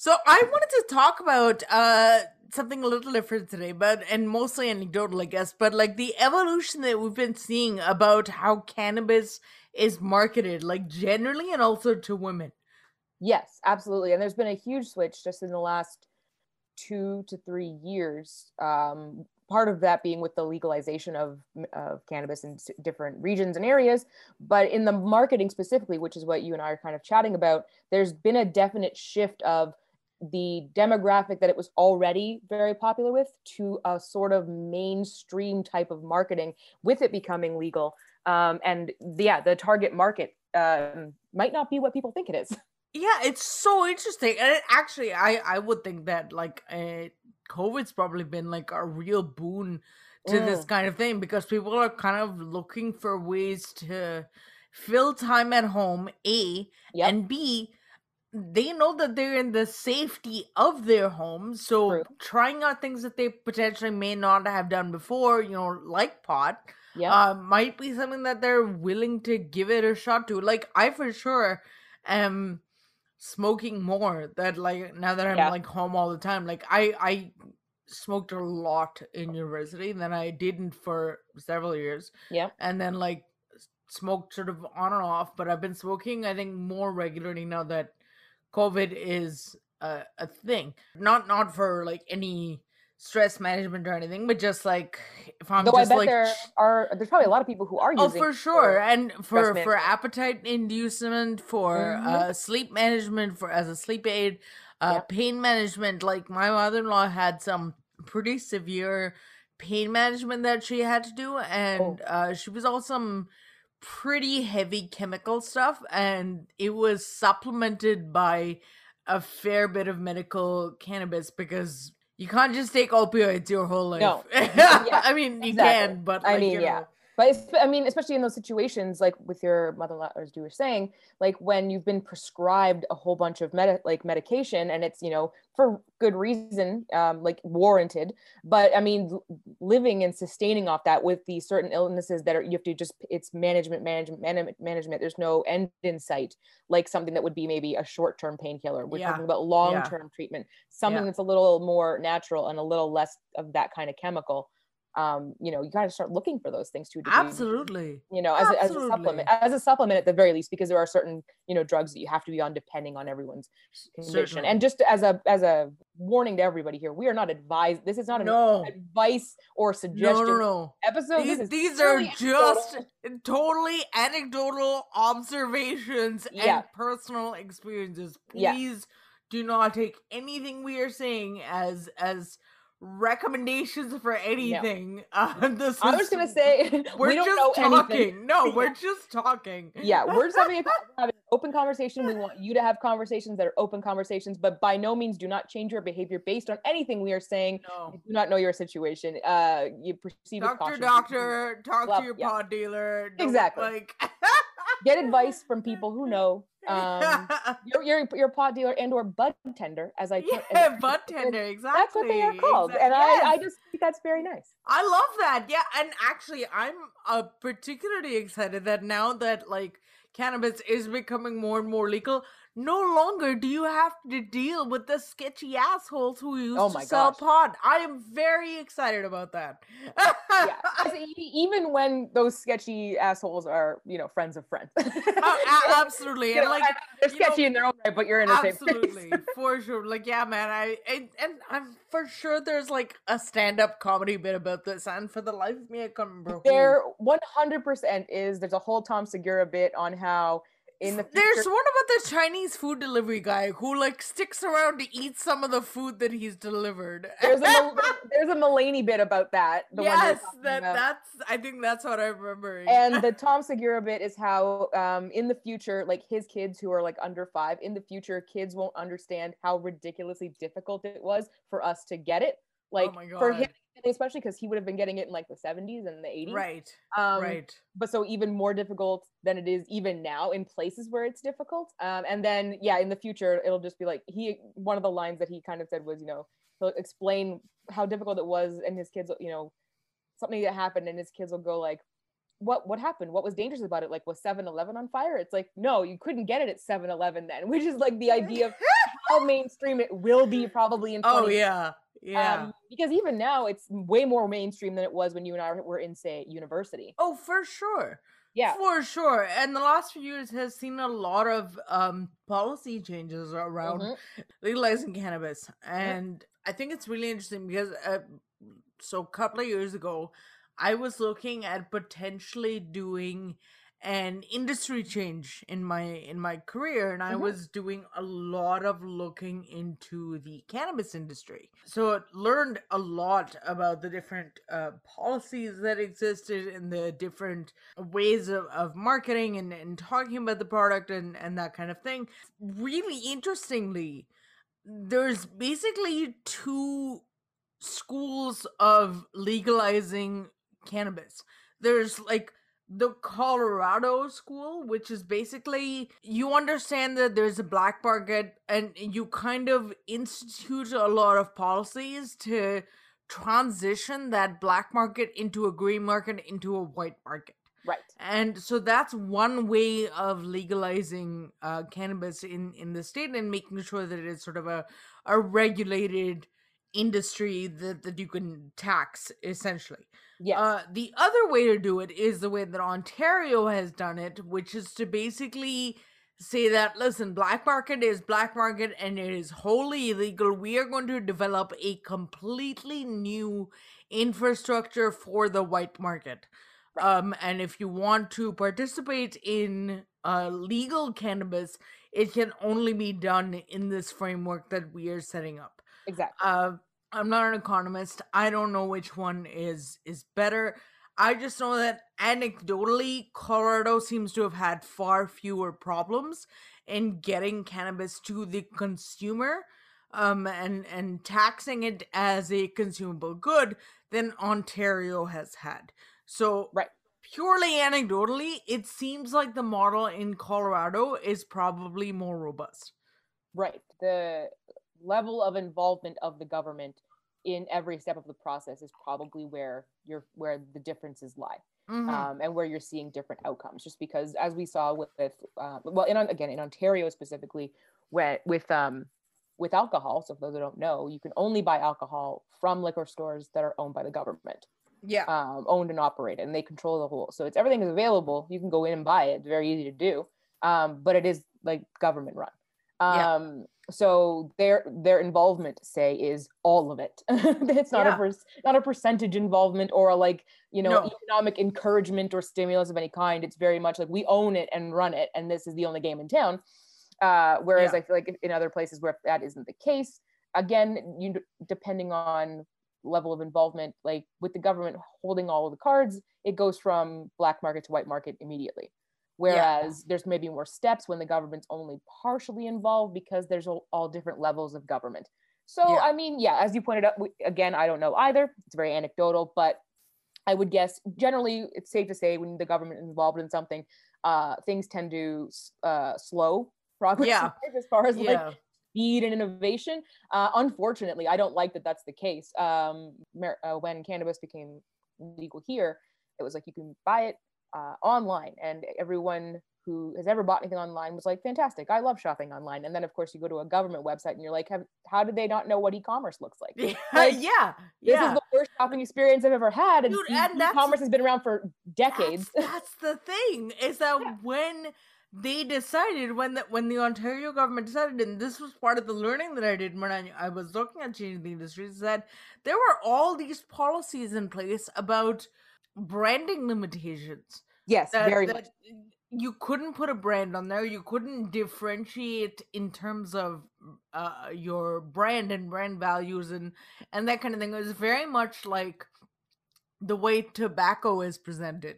So I wanted to talk about uh something a little different today, but and mostly anecdotal, I guess, but like the evolution that we've been seeing about how cannabis is marketed, like generally and also to women. Yes, absolutely. And there's been a huge switch just in the last two to three years. Um, part of that being with the legalization of, of cannabis in different regions and areas. But in the marketing specifically, which is what you and I are kind of chatting about, there's been a definite shift of the demographic that it was already very popular with to a sort of mainstream type of marketing with it becoming legal. Um, and the, yeah, the target market um, might not be what people think it is. Yeah, it's so interesting, and it, actually, I I would think that like uh, COVID's probably been like a real boon to mm. this kind of thing because people are kind of looking for ways to fill time at home. A yep. and B, they know that they're in the safety of their home, so True. trying out things that they potentially may not have done before, you know, like pot. Yeah, uh, might be something that they're willing to give it a shot to. Like I for sure am smoking more that like now that I'm yeah. like home all the time. Like I I smoked a lot in university than I didn't for several years. Yeah. And then like smoked sort of on and off, but I've been smoking I think more regularly now that COVID is a, a thing. Not not for like any stress management or anything, but just like if I'm Though just I bet like there are there's probably a lot of people who are using Oh for sure. and for for appetite inducement, for mm-hmm. uh sleep management, for as a sleep aid, uh yep. pain management. Like my mother in law had some pretty severe pain management that she had to do and oh. uh she was on some pretty heavy chemical stuff and it was supplemented by a fair bit of medical cannabis because you can't just take opioids your whole life. No. yeah, I mean, you exactly. can, but like, I mean, you know. yeah. But I mean, especially in those situations, like with your mother-in-law, as you were saying, like when you've been prescribed a whole bunch of med- like medication, and it's you know for good reason, um, like warranted. But I mean, living and sustaining off that with these certain illnesses that are you have to just it's management, management, management, management. There's no end in sight, like something that would be maybe a short-term painkiller. We're yeah. talking about long-term yeah. treatment, something yeah. that's a little more natural and a little less of that kind of chemical um, you know, you got to start looking for those things too. Absolutely. You know, as a, as a supplement, as a supplement at the very least, because there are certain, you know, drugs that you have to be on depending on everyone's condition. Certainly. And just as a as a warning to everybody here, we are not advised. This is not no. an advice or suggestion no, no, no. episode. These, these are just totally anecdotal observations yeah. and personal experiences. Please yeah. do not take anything we are saying as as recommendations for anything. Uh, this I was gonna say we're we just talking. Anything. No, we're just talking. Yeah, we're just having, a, having an open conversation. We want you to have conversations that are open conversations, but by no means do not change your behavior based on anything we are saying. No. do not know your situation. Uh, you perceive doctor, to doctor, talk Love, to your yeah. pod dealer. Exactly. Like get advice from people who know um your, your your pod dealer and or bud tender as i put yeah bud tender exactly that's what they are called exactly. and yes. i i just think that's very nice i love that yeah and actually i'm uh particularly excited that now that like cannabis is becoming more and more legal no longer do you have to deal with the sketchy assholes who used oh to sell gosh. pot. I am very excited about that. yeah, even when those sketchy assholes are, you know, friends of friends. oh, absolutely, and like they're sketchy know, in their own way, but you're in the absolutely for sure. Like, yeah, man, I and, and I'm for sure there's like a stand-up comedy bit about this, and for the life of me, I can't remember. There, one hundred percent is. There's a whole Tom Segura bit on how in the future. There's one about the Chinese food delivery guy who like sticks around to eat some of the food that he's delivered. There's a there's a Mulaney bit about that. yes, that about. that's I think that's what I remember. And the Tom Segura bit is how um in the future, like his kids who are like under five, in the future, kids won't understand how ridiculously difficult it was for us to get it. Like oh for him especially because he would have been getting it in like the 70s and the 80s. Right. Um, right. But so even more difficult than it is even now in places where it's difficult. Um, and then yeah, in the future it'll just be like he one of the lines that he kind of said was you know he'll explain how difficult it was and his kids you know something that happened and his kids will go like what what happened what was dangerous about it like was 7-eleven on fire it's like no you couldn't get it at 7-eleven then which is like the idea of how mainstream it will be probably in. Oh yeah, yeah. Um, because even now, it's way more mainstream than it was when you and I were in, say, university. Oh, for sure. Yeah, for sure. And the last few years has seen a lot of um, policy changes around mm-hmm. legalizing cannabis, and mm-hmm. I think it's really interesting because uh, so a couple of years ago, I was looking at potentially doing an industry change in my in my career and i mm-hmm. was doing a lot of looking into the cannabis industry. So it learned a lot about the different uh, policies that existed and the different ways of, of marketing and, and talking about the product and and that kind of thing. Really interestingly there's basically two schools of legalizing cannabis. There's like the Colorado school, which is basically you understand that there's a black market and you kind of institute a lot of policies to transition that black market into a green market into a white market. Right. And so that's one way of legalizing uh, cannabis in, in the state and making sure that it's sort of a, a regulated industry that, that you can tax essentially. Yeah. Uh, the other way to do it is the way that Ontario has done it, which is to basically say that listen, black market is black market and it is wholly illegal. We are going to develop a completely new infrastructure for the white market. Um, and if you want to participate in uh, legal cannabis, it can only be done in this framework that we are setting up. Exactly. Uh, I'm not an economist. I don't know which one is is better. I just know that anecdotally, Colorado seems to have had far fewer problems in getting cannabis to the consumer um, and and taxing it as a consumable good than Ontario has had. So, right. purely anecdotally, it seems like the model in Colorado is probably more robust. Right. The level of involvement of the government in every step of the process is probably where you're where the differences lie mm-hmm. um, and where you're seeing different outcomes just because as we saw with, with uh, well in again in ontario specifically when, with um with alcohol so for those who don't know you can only buy alcohol from liquor stores that are owned by the government yeah. um, owned and operated and they control the whole so it's everything is available. You can go in and buy it. It's very easy to do um, but it is like government run um, yeah so their their involvement say is all of it it's not yeah. a per, not a percentage involvement or a like you know no. economic encouragement or stimulus of any kind it's very much like we own it and run it and this is the only game in town uh, whereas yeah. i feel like in other places where that isn't the case again you depending on level of involvement like with the government holding all of the cards it goes from black market to white market immediately Whereas yeah. there's maybe more steps when the government's only partially involved because there's all, all different levels of government. So, yeah. I mean, yeah, as you pointed out, we, again, I don't know either. It's very anecdotal, but I would guess generally it's safe to say when the government is involved in something, uh, things tend to uh, slow progress yeah. as far as yeah. like speed and innovation. Uh, unfortunately, I don't like that that's the case. Um, uh, when cannabis became legal here, it was like you can buy it uh, online and everyone who has ever bought anything online was like fantastic i love shopping online and then of course you go to a government website and you're like how did they not know what e-commerce looks like, like yeah this yeah. is the worst shopping experience i've ever had and, Dude, and e-commerce has been around for decades that's, that's the thing is that yeah. when they decided when the when the Ontario government decided, and this was part of the learning that I did when I, I was looking at changing the industry, is that there were all these policies in place about branding limitations. Yes, that, very that much. You couldn't put a brand on there. You couldn't differentiate in terms of uh, your brand and brand values and and that kind of thing. It was very much like the way tobacco is presented.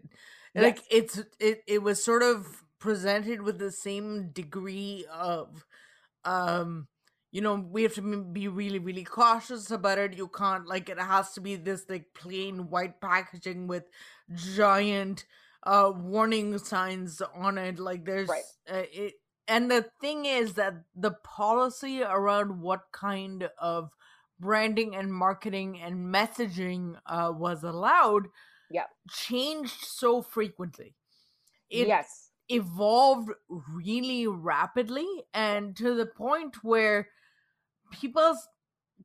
Yes. Like it's it it was sort of presented with the same degree of um you know we have to be really really cautious about it. You can't like it has to be this like plain white packaging with giant uh warning signs on it like there's right. uh, it and the thing is that the policy around what kind of branding and marketing and messaging uh was allowed yeah. changed so frequently. It, yes. evolved really rapidly and to the point where people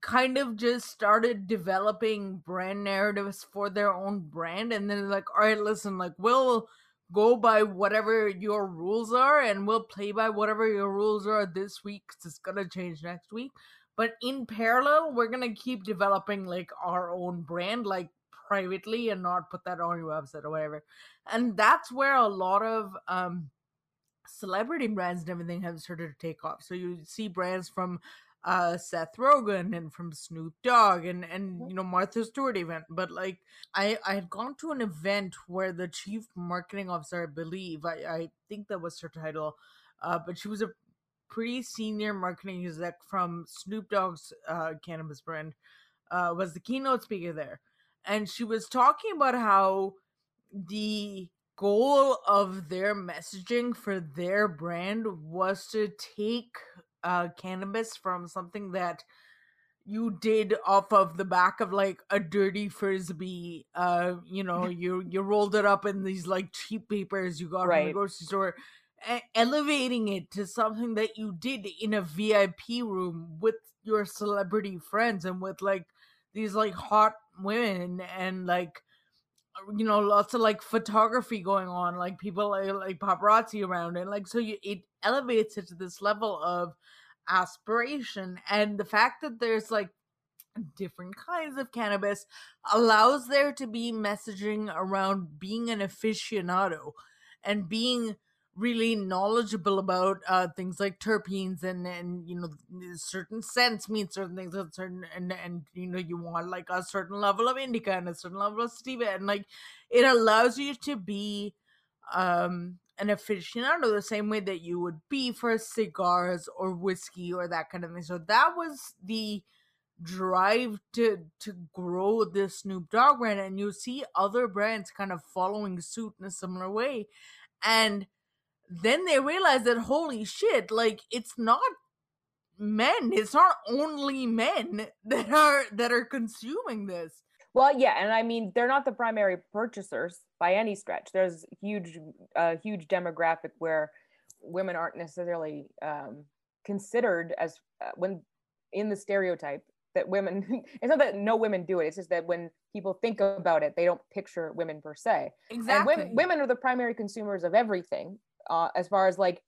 kind of just started developing brand narratives for their own brand and then like all right listen like we'll go by whatever your rules are and we'll play by whatever your rules are this week it's gonna change next week. But in parallel we're gonna keep developing like our own brand like privately and not put that on your website or whatever. And that's where a lot of um celebrity brands and everything have started to take off. So you see brands from uh Seth Rogen and from Snoop Dogg and and Mm-hmm. you know Martha Stewart event but like I I had gone to an event where the chief marketing officer I believe I I think that was her title uh but she was a pretty senior marketing exec from Snoop Dogg's uh cannabis brand uh was the keynote speaker there and she was talking about how the goal of their messaging for their brand was to take uh cannabis from something that you did off of the back of like a dirty frisbee uh you know you you rolled it up in these like cheap papers you got from the grocery store e- elevating it to something that you did in a vip room with your celebrity friends and with like these like hot women and like you know lots of like photography going on like people like, like paparazzi around and like so you it elevates it to this level of aspiration and the fact that there's like different kinds of cannabis allows there to be messaging around being an aficionado and being really knowledgeable about uh, things like terpenes and and you know certain scents mean certain things and certain and and you know you want like a certain level of indica and a certain level of sativa and like it allows you to be um an aficionado the same way that you would be for cigars or whiskey or that kind of thing. So that was the drive to to grow this Snoop Dogg brand and you see other brands kind of following suit in a similar way. And then they realize that holy shit like it's not men it's not only men that are that are consuming this Well, yeah, and I mean they're not the primary purchasers by any stretch. There's huge, a huge demographic where women aren't necessarily um, considered as uh, when in the stereotype that women. it's not that no women do it. It's just that when people think about it, they don't picture women per se. exactly And women, women are the primary consumers of everything, uh, as far as like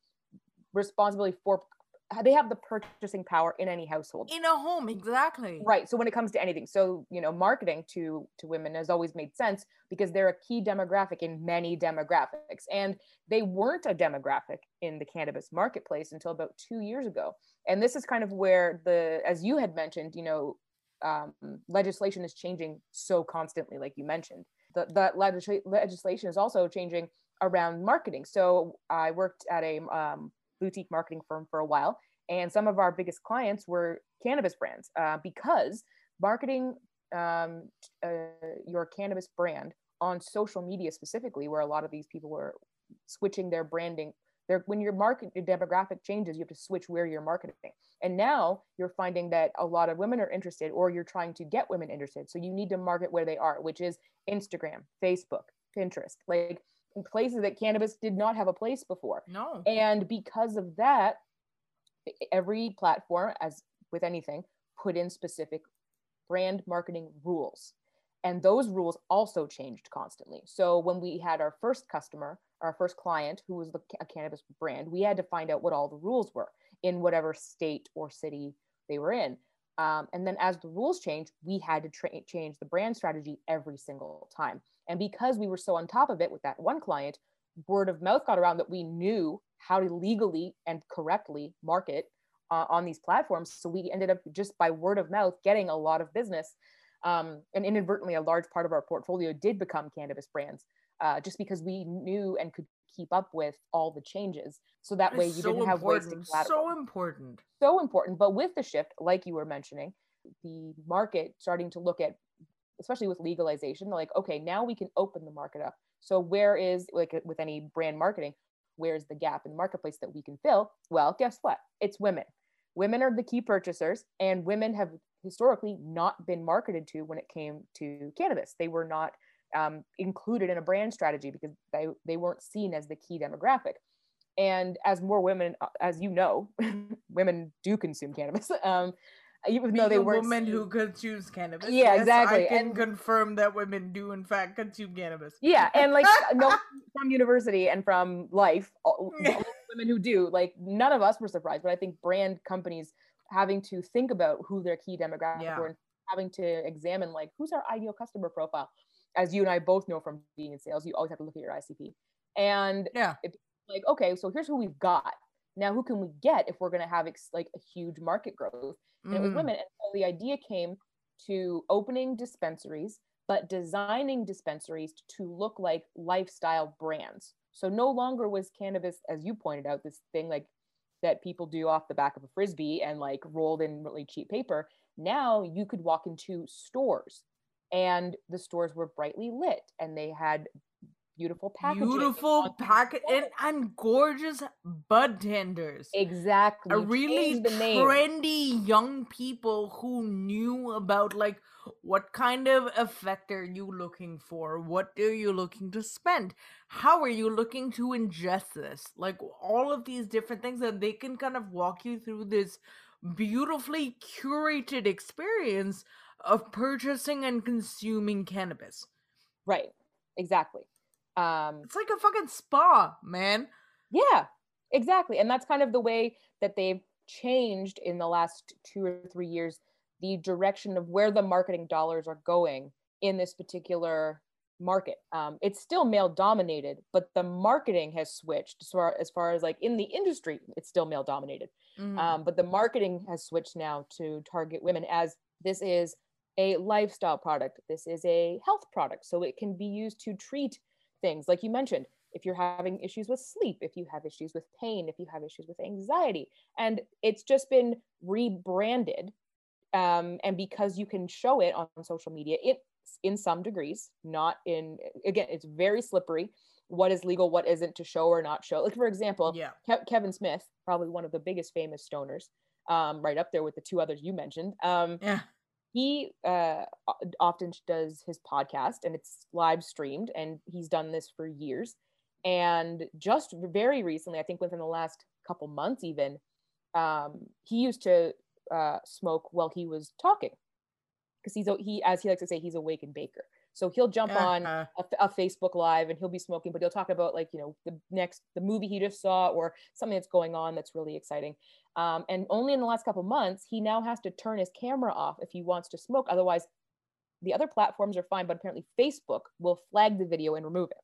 responsibility for. They have the purchasing power in any household. In a home exactly. Right so when it comes to anything so you know marketing to to women has always made sense because they're a key demographic in many demographics and they weren't a demographic in the cannabis marketplace until about two years ago. And this is kind of where the as you had mentioned you know um, legislation is changing so constantly like you mentioned. The, legisla- legislation is also changing around marketing. So i worked at a um, boutique marketing firm for a while and some of our biggest clients were cannabis brands uh, because marketing um, uh, your cannabis brand on social media specifically where a lot of these people were switching their branding their, when your market your demographic changes you have to switch where you're marketing. And now you're finding that a lot of women are interested or you're trying to get women interested. So you need to market where they are which is instagram facebook pinterest like places that cannabis did not have a place before. No. And because of that every platform as with anything put in specific brand marketing rules. And those rules also changed constantly. So when we had our first customer our first client who was the, a cannabis brand we had to find out what all the rules were in whatever state or city they were in. Um, and then as the rules changed we had to tra- change the brand strategy every single time and because we were so on top of it with that one client word of mouth got around that we knew how to legally and correctly market uh, on these platforms. So we ended up just by word of mouth getting a lot of business. Um, and inadvertently, a large part of our portfolio did become cannabis brands uh, just because we knew and could keep up with all the changes. So that way you so didn't have wasted important collateral so important so important. But with the shift, like you were mentioning, the market starting to look at, especially with legalization, like, okay, now we can open the market up. So where is like with any brand marketing, where's the gap in the marketplace that we can fill? Well, guess what? It's women. Women are the key purchasers, and women have historically not been marketed to when it came to cannabis. They were not um, included in a brand strategy because they, they weren't seen as the key demographic and as more women uh, as you know women do consume cannabis um, even though they a weren't women who consumes cannabis. Yeah, Yes, exactly, I can and- confirm that women do in fact consume cannabis. yeah and like no from university and from life all- all women who do like none of us were surprised but i think brand companies having to think about who their key demographic Yeah. were and having to examine like who's our ideal customer profile as you and i both know from being in sales you always have to look at your icp and Yeah. like okay so here's who we've got now who can we get if we're going to have ex- like a huge market growth and it was Mhm. women. And so the idea came to opening dispensaries, but designing dispensaries to look like lifestyle brands. So no longer was cannabis, as you pointed out, this thing like that people do off the back of a frisbee and like rolled in really cheap paper. Now you could walk into stores and the stores were brightly lit and they had beautiful packaging. Beautiful packet and, and gorgeous bud tenders. Exactly. a really Change the name. trendy young people who knew about like what kind of effect are you looking for what are you looking to spend how are you looking to ingest this like all of these different things and they can kind of walk you through this beautifully curated experience of purchasing and consuming cannabis Right. Exactly. Um, it's like a fucking spa man Yeah, exactly. And that's kind of the way that they've changed in the last two or three years the direction of where the marketing dollars are going in this particular market. Um, it's still male dominated, but the marketing has switched as far as, far as like in the industry, it's still male dominated. Mhm. Um, but the marketing has switched now to target women as this is a lifestyle product. This is a health product. So it can be used to treat things like you mentioned. If you're having issues with sleep, if you have issues with pain, if you have issues with anxiety, and it's just been rebranded. Um, and because you can show it on social media, it in some degrees, not in again, it's very slippery. What is legal, what isn't to show or not show. Like for example, yeah Ke- Kevin Smith, probably one of the biggest famous stoners, um, right up there with the two others you mentioned. Um, yeah he uh, often does his podcast and it's live streamed, and he's done this for years. And just very recently, I think within the last couple months, even, um, he used to uh, smoke while he was talking because he's he, as he likes to say, he's a wake and baker. So he'll jump on Uh-huh. a, a Facebook Live and he'll be smoking, but he'll talk about like you know the next the movie he just saw or something that's going on that's really exciting. Um, and only in the last couple months, he now has to turn his camera off if he wants to smoke. Otherwise, the other platforms are fine, but apparently Facebook will flag the video and remove it.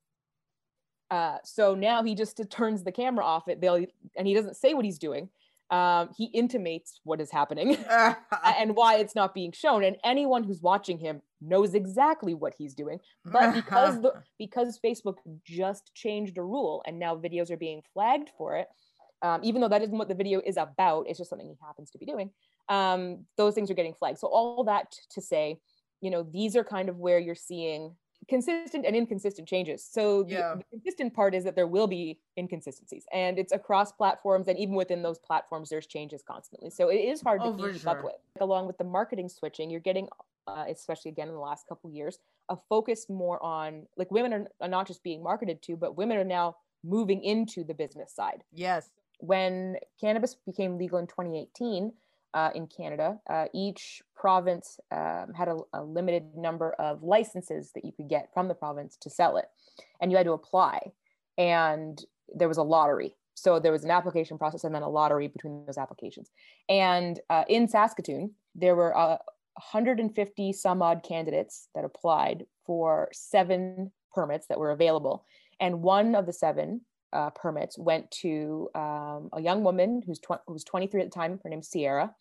Uh, so now he just turns the camera off. It they'll and he doesn't say what he's doing. Um, he intimates what is happening and why it's not being shown. And anyone who's watching him knows exactly what he's doing but because the because facebook just changed a rule and now videos are being flagged for it um, even though that isn't what the video is about it's just something he happens to be doing um, those things are getting flagged so all that to say you know these are kind of where you're seeing consistent and inconsistent changes. So the, Yeah. the consistent part is that there will be inconsistencies and it's across platforms and even within those platforms there's changes constantly. So it is hard to Oh, keep up with. Along with the marketing switching you're getting uh, especially again in the last couple years, a focus more on like women are, are not just being marketed to, but women are now moving into the business side. yes. When cannabis became legal in 2018 uh, in Canada, uh, each province um, had a, a limited number of licenses that you could get from the province to sell it, and you had to apply, and there was a lottery. So there was an application process and then a lottery between those applications. And uh, in Saskatoon, there were uh, 150 some odd candidates that applied for seven permits that were available. And one of the seven uh, permits went to um, a young woman who's, tw- who was 23 at the time. Her name's Sierra.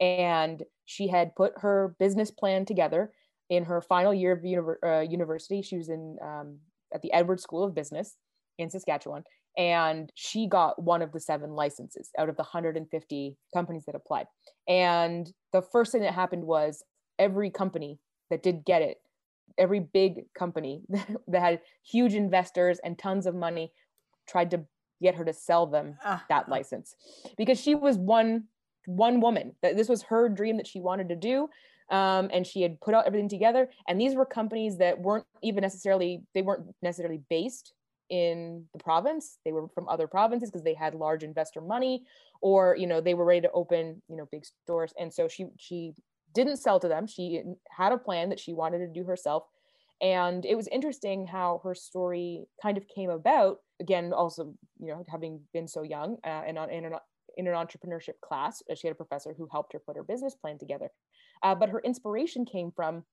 And she had put her business plan together in her final year of univer- uh, university. She was in um, at the Edwards School of Business in Saskatchewan. And she got one of the seven licenses out of the 150 companies that applied. And the first thing that happened was every company that did get it, every big company that had huge investors and tons of money tried to get her to sell them that license. Because she was one one woman. That this was her dream that she wanted to do um, and she had put out everything together. And these were companies that weren't even necessarily they weren't necessarily based in the province. They were from other provinces because they had large investor money or you know they were ready to open you know big stores. And so she she didn't sell to them. She had a plan that she wanted to do herself and it was interesting how her story kind of came about again also you know having been so young uh, and on in an, in an entrepreneurship class uh, she had a professor who helped her put her business plan together. Uh, but her inspiration came from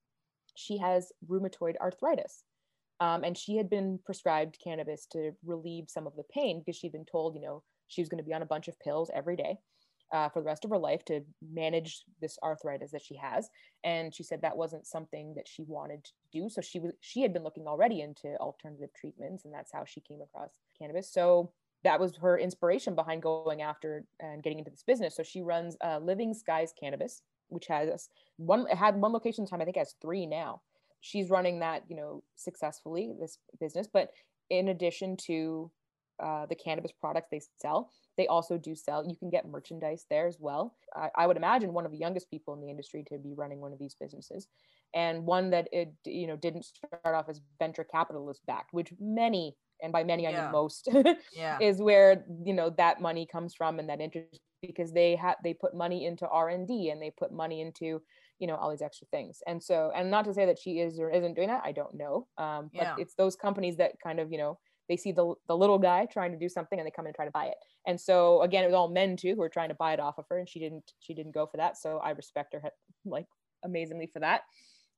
she has rheumatoid arthritis. Um, and she had been prescribed cannabis to relieve some of the pain because she'd been told you know she was going to be on a bunch of pills every day uh, for the rest of her life to manage this arthritis that she has. And she said that wasn't something that she wanted to do. So she was she had been looking already into alternative treatments and that's how she came across cannabis. So that was her inspiration behind going after and getting into this business. So she runs uh, living skies cannabis which has one had one location time i think has three now. She's running that you know successfully this business. But in addition to uh, the cannabis products they sell. They also do sell you can get merchandise there as well. I, I, would imagine one of the youngest people in the industry to be running one of these businesses and one that it you know didn't start off as venture capitalist backed which many and by many i mean most yeah. is where you know that money comes from and that interest because they have they put money into r&d and they put money into you know all these extra things. And so and not to say that she is or isn't doing that i don't know. Um, but yeah. it's those companies that kind of you know they see the, the little guy trying to do something and they come and try to buy it. And so again it was all men too who were trying to buy it off of her and she didn't she didn't go for that. So i respect her like amazingly for that.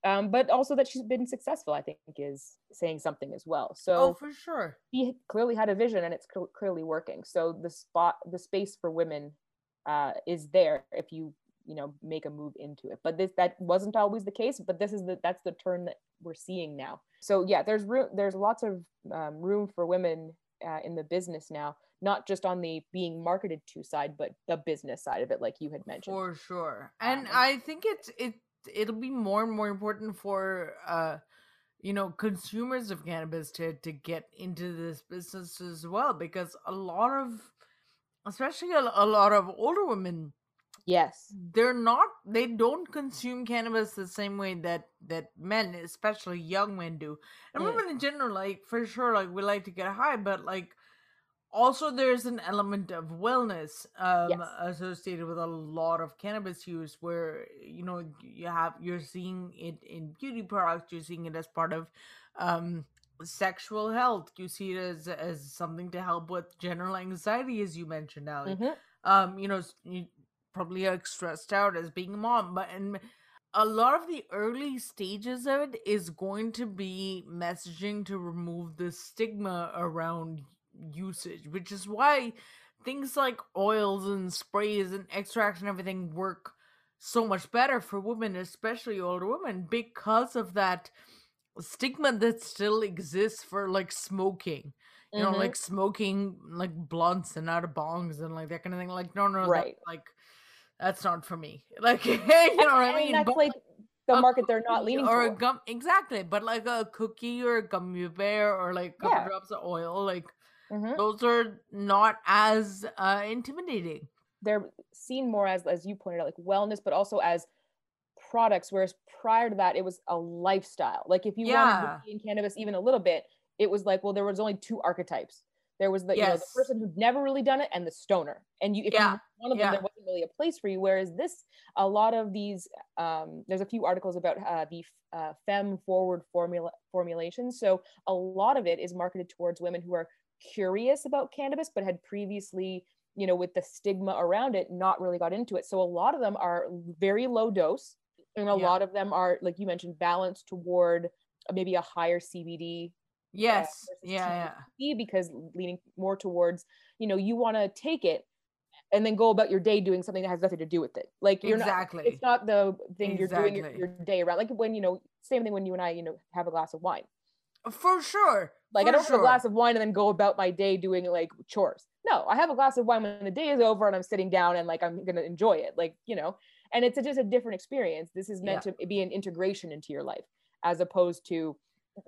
Um, but also that she's been successful i think is saying something as well. So oh for sure. he clearly had a vision and it's cl- clearly working. So the spot the space for women uh, is there if you you know make a move into it. But this that wasn't always the case but this is the that's the turn that we're seeing now. So yeah there's room there's lots of um, room for women uh, in the business now not just on the being marketed to side but the business side of it like you had mentioned. For sure. And um, i think it's it it'll be more and more important for uh you know consumers of cannabis to to get into this business as well because a lot of especially a, a lot of older women yes they're not they don't consume cannabis the same way that that men especially young men do and mm. women in general like for sure like we like to get high but like also there's an element of wellness um yes. associated with a lot of cannabis use where you know you have you're seeing it in beauty products you're seeing it as part of um sexual health you see it as as something to help with general anxiety as you mentioned Ali. Mm-hmm. um you know you probably like stressed out as being a mom but and a lot of the early stages of it is going to be messaging to remove the stigma around usage which is why things like oils and sprays and extracts and everything work so much better for women especially older women because of that stigma that still exists for like smoking you mm-hmm. know like smoking like blunts and out of bongs and like that kind of thing like no no right that, like that's not for me like you know what i mean that's but, like the market they're not leaning or toward. a gum exactly but like a cookie or a gummy bear or like a couple yeah. drops of oil like mm-hmm. those are not as uh intimidating they're seen more as as you pointed out like wellness but also as products whereas prior to that it was a lifestyle like if you yeah. wanted to be in cannabis even a little bit it was like well there was only two archetypes there was the, yes. you know, the person who'd never really done it and the stoner and you if yeah. you one of them there wasn't really a place for you whereas this a lot of these um, there's a few articles about uh, the uh, fem forward formula formulations so a lot of it is marketed towards women who are curious about cannabis but had previously you know with the stigma around it not really got into it. So a lot of them are very low dose and a yeah. lot of them are like you mentioned balanced toward maybe a higher cbd uh, yes. uh, yeah, yeah. because leaning more towards you know you want to take it and then go about your day doing something that has nothing to do with it. Like you're exactly. not, it's not the thing exactly. you're doing your, your, day around. Like when you know same thing when you and i you know have a glass of wine. For sure. Like for i don't sure. have a glass of wine and then go about my day doing like chores. No i have a glass of wine when the day is over and i'm sitting down and like i'm gonna enjoy it like you know? And it's a, just a different experience. This is meant yeah. to be an integration into your life as opposed to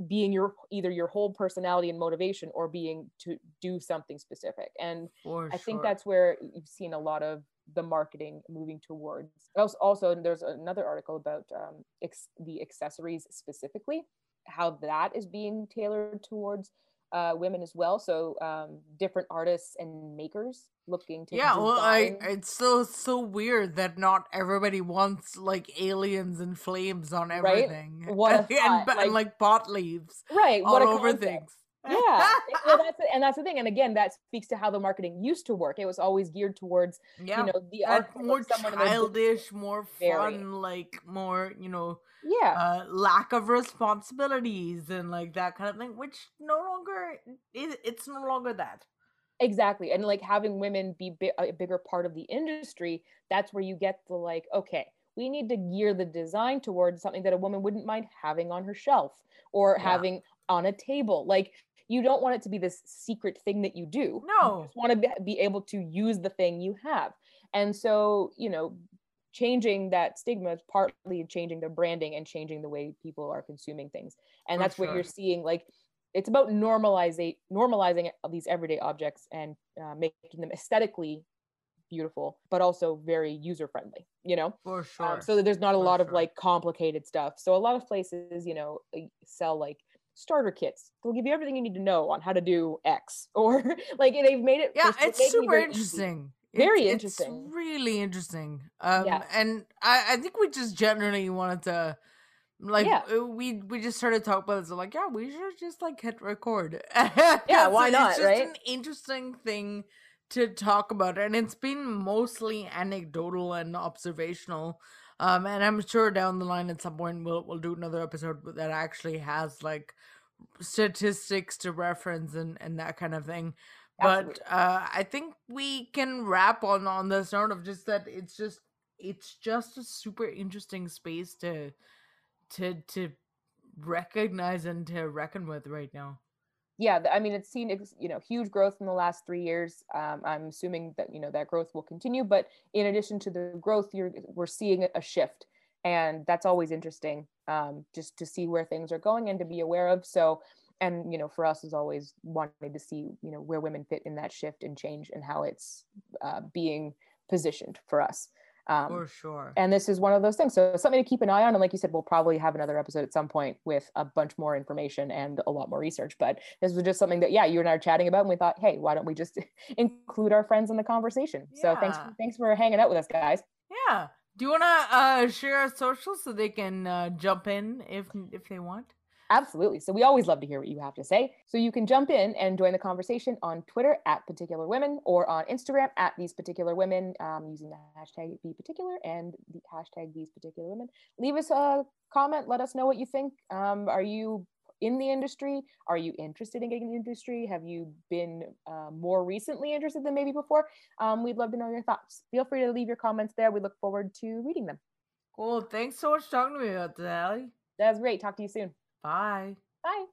being your either your whole personality and motivation or being to do something specific and For i sure. think that's where you've seen a lot of the marketing moving towards also, also there's another article about um, ex- the accessories specifically how that is being tailored towards uh, women as well. So um, different artists and makers looking to yeah. Well, I it's so so weird that not everybody wants like aliens and flames on everything. right? What and, and, like- like pot leaves right all over concept. things. Yeah well that's and that's the thing and again that speaks to how the marketing used to work it was always geared towards yeah. you know the more someone in their childish, more fun, like more you know, yeah uh, lack of responsibilities and like that kind of thing, which no longer it, it's no longer that. exactly and like having women be bi- a bigger part of the industry that's where you get the like okay we need to gear the design towards something that a woman wouldn't mind having on her shelf or Yeah. having on a table like you don't want it to be this secret thing that you do. You No. just want to be, able to use the thing you have. And so you know changing that stigma is partly changing the branding and changing the way people are consuming things. And that's what you're seeing like it's about normalizing normalizing these everyday objects and uh, making them aesthetically beautiful but also very user friendly you know? For sure. um, so that there's not a For lot of like complicated stuff. So a lot of places you know sell like starter kits they'll give you everything you need to know on how to do x or like they've made it yeah, it's super easy. interesting. Very It's- interesting. It's really interesting. Um, Yeah. and I, I think we just generally wanted to. Like Yeah. uh, we we just started talking about this so like yeah we should just like hit record Yeah, why not, it's just right? an interesting thing to talk about and it's been mostly anecdotal and observational um and i'm sure down the line at some point we'll we'll do another episode that actually has like statistics to reference and and that kind of thing. But uh i think we can wrap on on this note of just that it's just it's just a super interesting space to to to recognize and to reckon with right now yeah i mean it's seen you know huge growth in the last three years. Um, i'm assuming that you know that growth will continue but in addition to the growth you're we're seeing a shift and that's always interesting um, just to see where things are going and to be aware of. So and you know for us is always wanting to see you know where women fit in that shift and change and how it's uh, being positioned for us um, for sure. and this is one of those things. So something to keep an eye on and like you said we'll probably have another episode at some point with a bunch more information and a lot more research but this was just something that yeah you and i are chatting about and we thought hey why don't we just include our friends in the conversation? So thanks Yeah. thanks for hanging out with us guys. Yeah. Do you want to uh share our socials so they can uh jump in if if they want Absolutely. So we always love to hear what you have to say. So you can jump in and join the conversation on Twitter at particular women or on Instagram at these particular women um, using the hashtag be particular and the hashtag these particular women. Leave us a comment. Let us know what you think. Um, are you in the industry? Are you interested in getting in the industry? Have you been uh, more recently interested than maybe before? Um, we'd love to know your thoughts. Feel free to leave your comments there. We look forward to reading them. cool thanks so much for talking to me about that Allie. That's great. Talk to you soon. Bye. Bye.